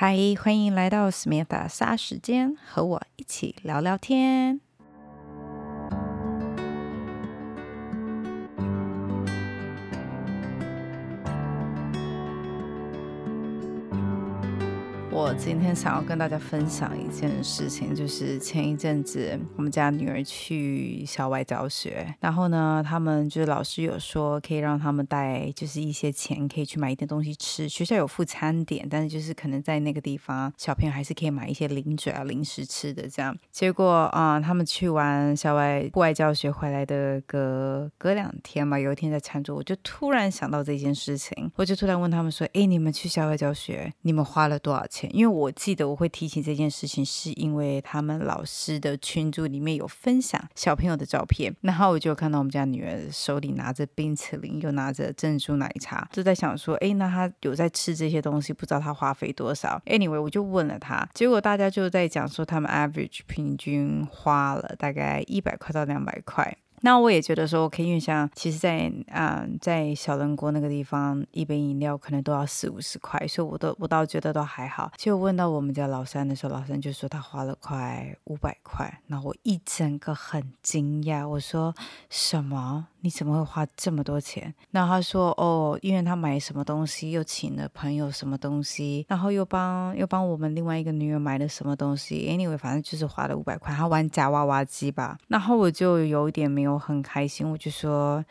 嗨，欢迎来到 Smitha 沙时间，和我一起聊聊天。今天想要跟大家分享一件事情，就是前一阵子我们家女儿去校外教学，然后呢，他们就是老师有说可以让他们带，就是一些钱可以去买一点东西吃。学校有附餐点，但是就是可能在那个地方，小朋友还是可以买一些零嘴啊、零食吃的这样。结果啊、他们去完校外户外教学回来的隔隔两天吧，有一天在餐桌，我就突然想到这件事情，我就突然问他们说：“哎，你们去校外教学，你们花了多少钱？”因为我记得我会提起这件事情，是因为他们老师的群组里面有分享小朋友的照片，然后我就看到我们家女儿手里拿着冰淇淋，又拿着珍珠奶茶，就在想说，哎，那她有在吃这些东西，不知道她花费多少。Anyway，我就问了她，结果大家就在讲说，他们 average 平均花了大概一百块到两百块。那我也觉得说，OK，因为像其实在，在、呃、啊，在小人国那个地方，一杯饮料可能都要四五十块，所以我都我倒觉得都还好。就问到我们家老三的时候，老三就说他花了快五百块，那我一整个很惊讶，我说什么？你怎么会花这么多钱？然后他说哦，因为他买什么东西，又请了朋友什么东西，然后又帮又帮我们另外一个女友买了什么东西。Anyway，反正就是花了五百块，他玩夹娃娃机吧。然后我就有一点没有很开心，我就说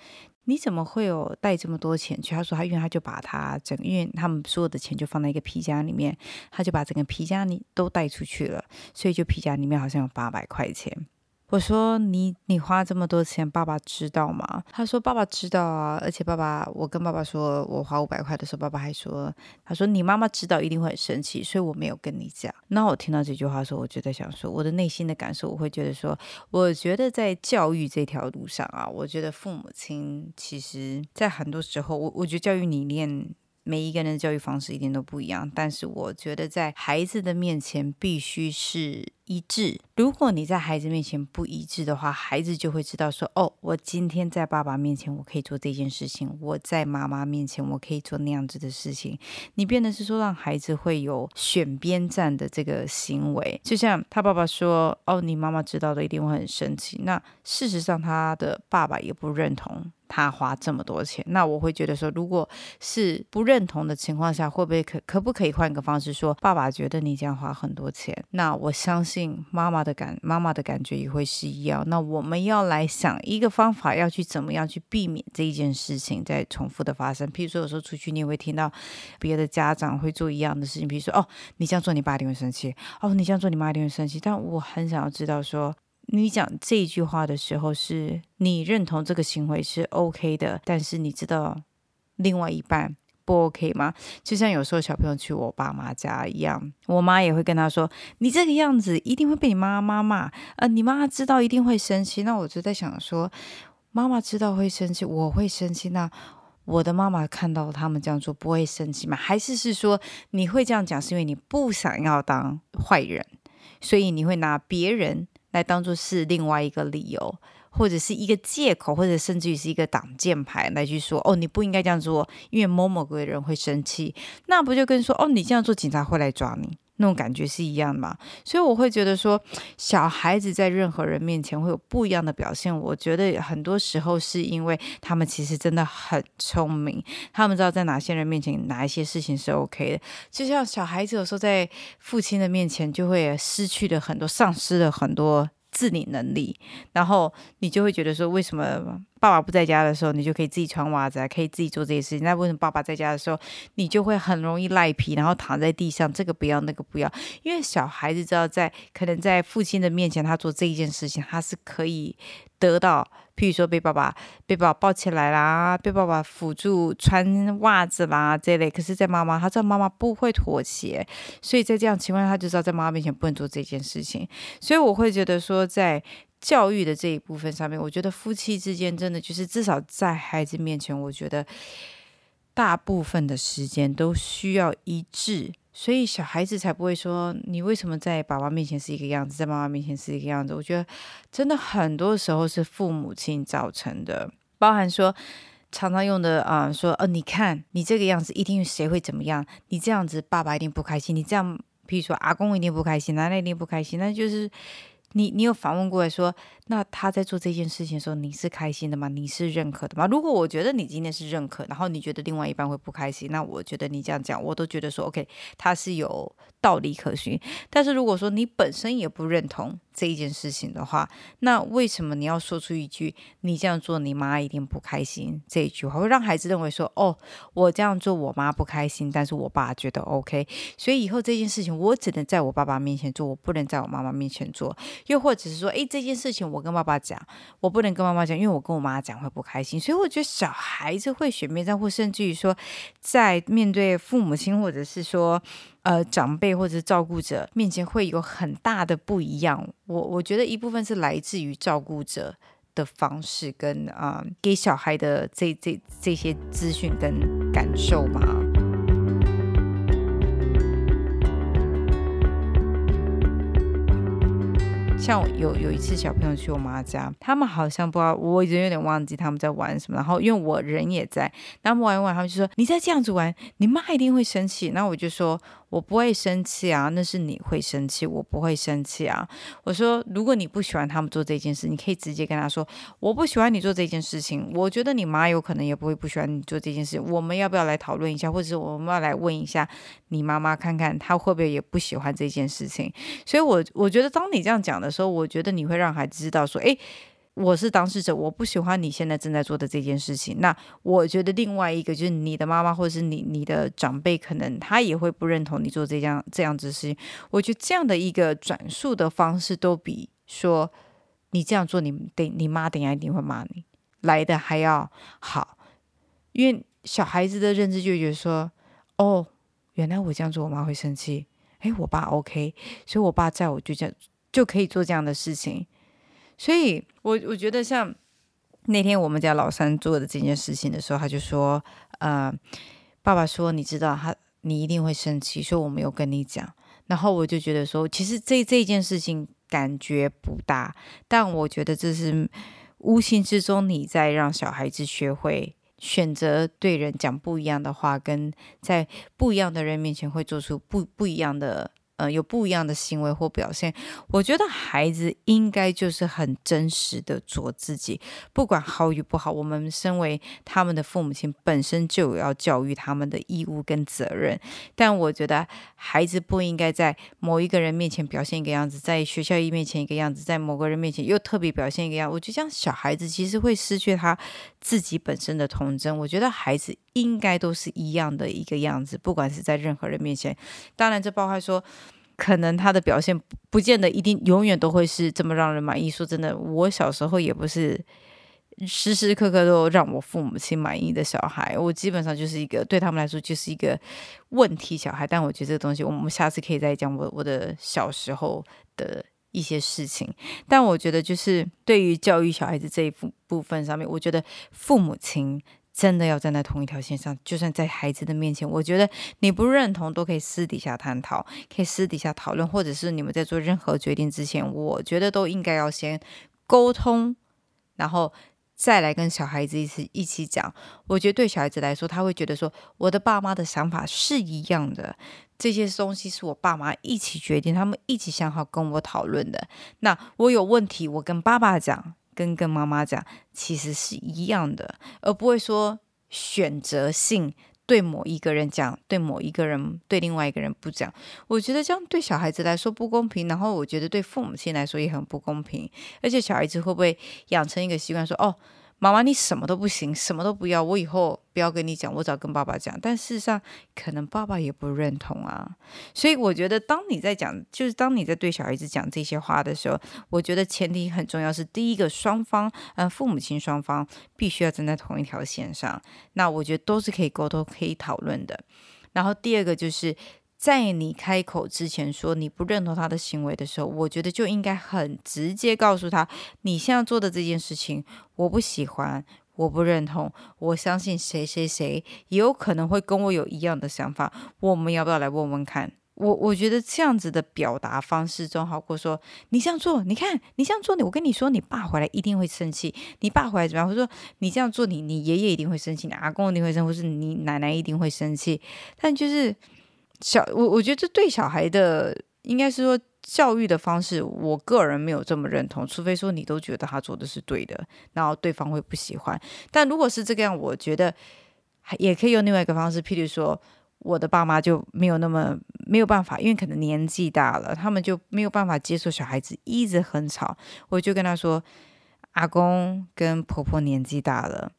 你怎么会有带这么多钱去？他说他因为他就把他整，因为他们所有的钱就放在一个皮夹里面，他就把整个皮夹里都带出去了，所以就皮夹里面好像有八百块钱。我说你你花这么多钱，爸爸知道吗？他说爸爸知道啊，而且爸爸，我跟爸爸说我花五百块的时候，爸爸还说，他说你妈妈知道一定会很生气，所以我没有跟你讲。那我听到这句话的时候，我就在想说，我的内心的感受，我会觉得说，我觉得在教育这条路上啊，我觉得父母亲其实在很多时候，我我觉得教育理念。每一个人的教育方式一点都不一样，但是我觉得在孩子的面前必须是一致。如果你在孩子面前不一致的话，孩子就会知道说：“哦，我今天在爸爸面前我可以做这件事情，我在妈妈面前我可以做那样子的事情。”你变得是说让孩子会有选边站的这个行为，就像他爸爸说：“哦，你妈妈知道的一定会很生气。”那事实上他的爸爸也不认同。他花这么多钱，那我会觉得说，如果是不认同的情况下，会不会可可不可以换个方式说，爸爸觉得你这样花很多钱，那我相信妈妈的感妈妈的感觉也会是一样。那我们要来想一个方法，要去怎么样去避免这一件事情再重复的发生。譬如说，有时候出去你也会听到别的家长会做一样的事情，比如说，哦，你这样做你爸一定会生气，哦，你这样做你妈一定会生气。但我很想要知道说。你讲这句话的时候，是你认同这个行为是 OK 的，但是你知道另外一半不 OK 吗？就像有时候小朋友去我爸妈家一样，我妈也会跟他说：“你这个样子一定会被你妈妈骂，呃，你妈妈知道一定会生气。”那我就在想说，妈妈知道会生气，我会生气，那我的妈妈看到他们这样做不会生气吗？还是是说你会这样讲是因为你不想要当坏人，所以你会拿别人来当做是另外一个理由，或者是一个借口，或者甚至于是一个挡箭牌来去说，哦，你不应该这样做，因为某某个人会生气，那不就跟说，哦，你这样做，警察会来抓你，那种感觉是一样的嘛？所以我会觉得说，小孩子在任何人面前会有不一样的表现。我觉得很多时候是因为他们其实真的很聪明，他们知道在哪些人面前哪一些事情是 OK 的。就像小孩子有时候在父亲的面前就会失去了很多，丧失了很多。自理能力，然后你就会觉得说，为什么爸爸不在家的时候，你就可以自己穿袜子，可以自己做这些事情？那为什么爸爸在家的时候，你就会很容易赖皮，然后躺在地上，这个不要，那个不要？因为小孩子知道在，在可能在父亲的面前，他做这一件事情，他是可以得到。譬如说被爸爸被爸爸抱起来啦，被爸爸辅助穿袜子啦这类，可是，在妈妈，他知道妈妈不会妥协，所以在这样情况下，他就知道在妈妈面前不能做这件事情。所以我会觉得说，在教育的这一部分上面，我觉得夫妻之间真的就是至少在孩子面前，我觉得大部分的时间都需要一致。所以小孩子才不会说，你为什么在爸爸面前是一个样子，在妈妈面前是一个样子？我觉得真的很多时候是父母亲造成的，包含说常常用的啊、说呃，你看你这个样子，一定谁会怎么样？你这样子，爸爸一定不开心。你这样，譬如说阿公一定不开心，奶奶一定不开心。那就是你，你有反问过来说，那他在做这件事情的时候，你是开心的吗？你是认可的吗？如果我觉得你今天是认可，然后你觉得另外一半会不开心，那我觉得你这样讲，我都觉得说 OK，他是有道理可循。但是如果说你本身也不认同。这一件事情的话，那为什么你要说出一句“你这样做，你妈一定不开心”这一句话，会让孩子认为说：“哦，我这样做，我妈不开心，但是我爸觉得 OK。”所以以后这件事情，我只能在我爸爸面前做，我不能在我妈妈面前做。又或者是说：“诶，这件事情我跟爸爸讲，我不能跟妈妈讲，因为我跟我妈讲会不开心。”所以我觉得小孩子会选边站，或甚至于说，在面对父母亲，或者是说。呃，长辈或者照顾者面前会有很大的不一样。我我觉得一部分是来自于照顾者的方式跟啊、呃，给小孩的这这这些资讯跟感受吧。像有有一次小朋友去我妈家，他们好像不知道，我已经有点忘记他们在玩什么。然后因为我人也在，然后玩一玩，他们就说：“你再这样子玩，你妈一定会生气。”那我就说。我不会生气啊，那是你会生气，我不会生气啊。我说，如果你不喜欢他们做这件事，你可以直接跟他说，我不喜欢你做这件事情。我觉得你妈有可能也不会不喜欢你做这件事。我们要不要来讨论一下，或者是我们要来问一下你妈妈，看看她会不会也不喜欢这件事情？所以我，我我觉得当你这样讲的时候，我觉得你会让孩子知道说，诶。我是当事者，我不喜欢你现在正在做的这件事情。那我觉得另外一个就是你的妈妈或者是你你的长辈，可能他也会不认同你做这样这样子的事情。我觉得这样的一个转述的方式，都比说你这样做，你等你妈等下一定会骂你来的还要好。因为小孩子的认知就觉得说，哦，原来我这样做，我妈会生气。诶，我爸 OK，所以我爸在我就这样就可以做这样的事情。所以，我我觉得像那天我们家老三做的这件事情的时候，他就说：“呃，爸爸说，你知道他，你一定会生气，所以我没有跟你讲。”然后我就觉得说，其实这这件事情感觉不大，但我觉得这是无形之中你在让小孩子学会选择对人讲不一样的话，跟在不一样的人面前会做出不不一样的。呃，有不一样的行为或表现，我觉得孩子应该就是很真实的做自己，不管好与不好。我们身为他们的父母亲，本身就有要教育他们的义务跟责任。但我觉得孩子不应该在某一个人面前表现一个样子，在学校一面前一个样子，在某个人面前又特别表现一个样。我觉得这样小孩子其实会失去他自己本身的童真。我觉得孩子应该都是一样的一个样子，不管是在任何人面前。当然，这包括说。可能他的表现不见得一定永远都会是这么让人满意。说真的，我小时候也不是时时刻刻都让我父母亲满意的小孩。我基本上就是一个对他们来说就是一个问题小孩。但我觉得这个东西，我们下次可以再讲我我的小时候的一些事情。但我觉得就是对于教育小孩子这一部部分上面，我觉得父母亲。真的要站在同一条线上，就算在孩子的面前，我觉得你不认同都可以私底下探讨，可以私底下讨论，或者是你们在做任何决定之前，我觉得都应该要先沟通，然后再来跟小孩子一起一起讲。我觉得对小孩子来说，他会觉得说，我的爸妈的想法是一样的，这些东西是我爸妈一起决定，他们一起想好跟我讨论的。那我有问题，我跟爸爸讲。跟跟妈妈讲，其实是一样的，而不会说选择性对某一个人讲，对某一个人对另外一个人不讲。我觉得这样对小孩子来说不公平，然后我觉得对父母亲来说也很不公平。而且小孩子会不会养成一个习惯说，哦？妈妈，你什么都不行，什么都不要。我以后不要跟你讲，我只要跟爸爸讲。但事实上，可能爸爸也不认同啊。所以我觉得，当你在讲，就是当你在对小孩子讲这些话的时候，我觉得前提很重要是，第一个，双方，嗯，父母亲双方必须要站在同一条线上。那我觉得都是可以沟通、可以讨论的。然后第二个就是。在你开口之前说你不认同他的行为的时候，我觉得就应该很直接告诉他，你现在做的这件事情我不喜欢，我不认同。我相信谁谁谁也有可能会跟我有一样的想法，我们要不要来问问看我我觉得这样子的表达方式中好过说你这样做，你看你这样做，你我跟你说，你爸回来一定会生气，你爸回来怎么样？或者说你这样做，你你爷爷一定会生气，你阿公一定会生，或是你奶奶一定会生气。但就是小我我觉得这对小孩的应该是说教育的方式，我个人没有这么认同，除非说你都觉得他做的是对的，然后对方会不喜欢。但如果是这个样，我觉得也可以用另外一个方式，譬如说。我的爸妈就没有那么没有办法，因为可能年纪大了，他们就没有办法接受小孩子一直很吵。我就跟他说：“阿公跟婆婆年纪大了。”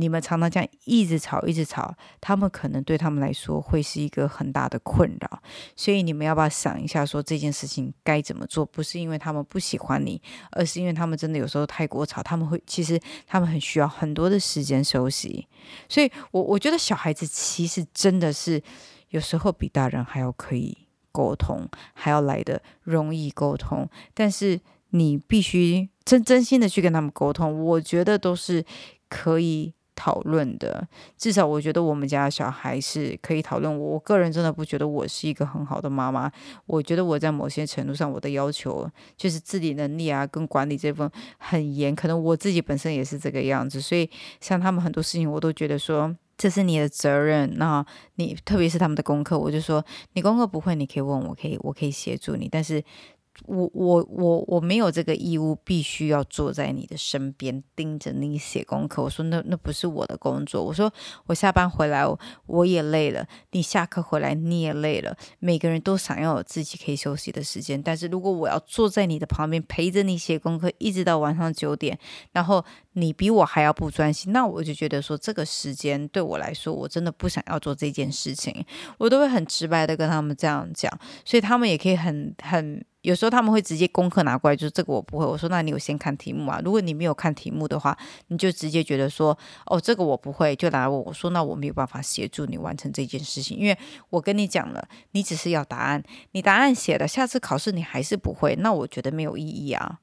你们常常这样一直吵，一直吵，他们可能对他们来说会是一个很大的困扰。所以你们要不要想一下，说这件事情该怎么做？不是因为他们不喜欢你，而是因为他们真的有时候太过吵，他们会其实他们很需要很多的时间休息。所以我我觉得小孩子其实真的是有时候比大人还要可以沟通，还要来的容易沟通。但是你必须真真心的去跟他们沟通，我觉得都是可以。讨论的，至少我觉得我们家小孩是可以讨论。我个人真的不觉得我是一个很好的妈妈。我觉得我在某些程度上，我的要求就是自理能力啊，跟管理这份很严。可能我自己本身也是这个样子，所以像他们很多事情，我都觉得说这是你的责任。那你特别是他们的功课，我就说你功课不会，你可以问我，可以我可以协助你，但是。我我我我没有这个义务，必须要坐在你的身边盯着你写功课。我说那那不是我的工作。我说我下班回来我，也累了，你下课回来你也累了。每个人都想要有自己可以休息的时间，但是如果我要坐在你的旁边陪着你写功课，一直到晚上九点，然后你比我还要不专心，那我就觉得说这个时间对我来说，我真的不想要做这件事情。我都会很直白的跟他们这样讲，所以他们也可以很很。有时候他们会直接功课拿过来，就是这个我不会。我说，那你有先看题目啊？如果你没有看题目的话，你就直接觉得说，哦，这个我不会，就拿我。我说，那我没有办法协助你完成这件事情，因为我跟你讲了，你只是要答案，你答案写了，下次考试你还是不会，那我觉得没有意义啊。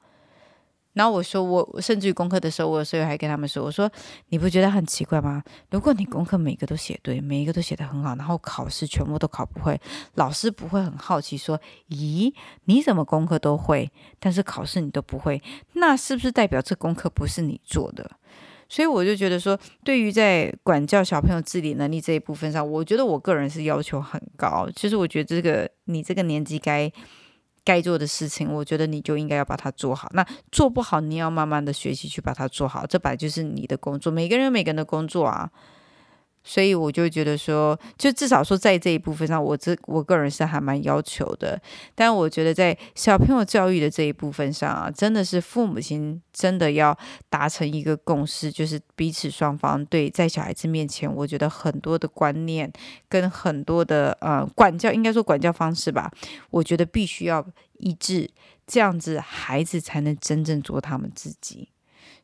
然后我说我，甚至于功课的时候，我有时候还跟他们说，我说你不觉得很奇怪吗？如果你功课每个都写对，每一个都写得很好，然后考试全部都考不会，老师不会很好奇说，咦，你怎么功课都会，但是考试你都不会？那是不是代表这功课不是你做的？所以我就觉得说，对于在管教小朋友自理能力这一部分上，我觉得我个人是要求很高。其实我觉得这个你这个年纪该。该做的事情，我觉得你就应该要把它做好。那做不好，你要慢慢的学习去把它做好。这本来就是你的工作，每个人每个人的工作啊。所以我就觉得说，就至少说在这一部分上，我这我个人是还蛮要求的。但我觉得在小朋友教育的这一部分上啊，真的是父母亲真的要达成一个共识，就是彼此双方对在小孩子面前，我觉得很多的观念跟很多的呃管教，应该说管教方式吧，我觉得必须要一致，这样子孩子才能真正做他们自己。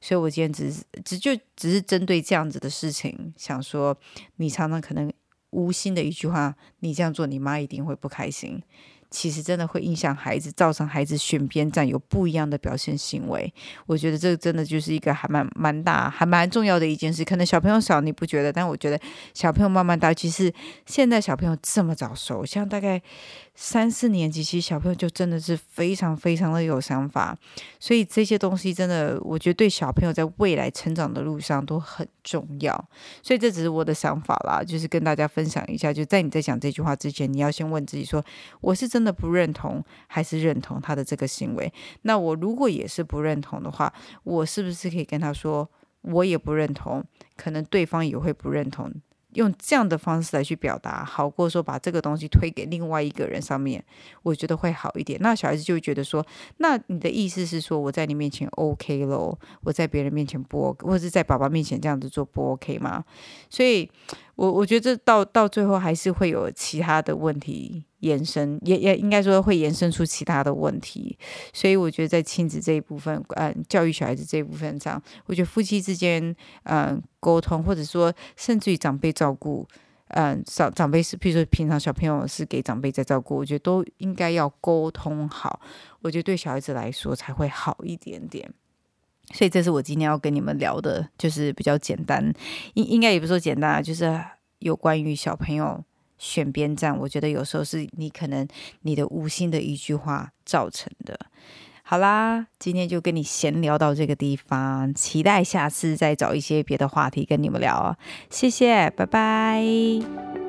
所以，我今天只是只就只是针对这样子的事情，想说，你常常可能无心的一句话，你这样做，你妈一定会不开心。其实真的会影响孩子，造成孩子选边站，有不一样的表现行为。我觉得这个真的就是一个还蛮蛮大、还蛮重要的一件事。可能小朋友小你不觉得，但我觉得小朋友慢慢大，其实现在小朋友这么早熟，像大概。三四年级，其实小朋友就真的是非常非常的有想法，所以这些东西真的，我觉得对小朋友在未来成长的路上都很重要。所以这只是我的想法啦，就是跟大家分享一下。就在你在讲这句话之前，你要先问自己说：我是真的不认同，还是认同他的这个行为？那我如果也是不认同的话，我是不是可以跟他说，我也不认同？可能对方也会不认同。用这样的方式来去表达，好过说把这个东西推给另外一个人上面，我觉得会好一点。那小孩子就会觉得说，那你的意思是说我在你面前 OK 咯，我在别人面前不 OK，或者是在爸爸面前这样子做不 OK 吗？所以。我我觉得这到到最后还是会有其他的问题延伸，也也应该说会延伸出其他的问题，所以我觉得在亲子这一部分，嗯，教育小孩子这一部分上，我觉得夫妻之间，嗯，沟通，或者说甚至于长辈照顾，嗯，长长辈是，譬如说平常小朋友是给长辈在照顾，我觉得都应该要沟通好，我觉得对小孩子来说才会好一点点。所以这是我今天要跟你们聊的，就是比较简单，应应该也不说简单啊，就是有关于小朋友选边站。我觉得有时候是你可能你的无心的一句话造成的。好啦，今天就跟你闲聊到这个地方，期待下次再找一些别的话题跟你们聊。谢谢，拜拜。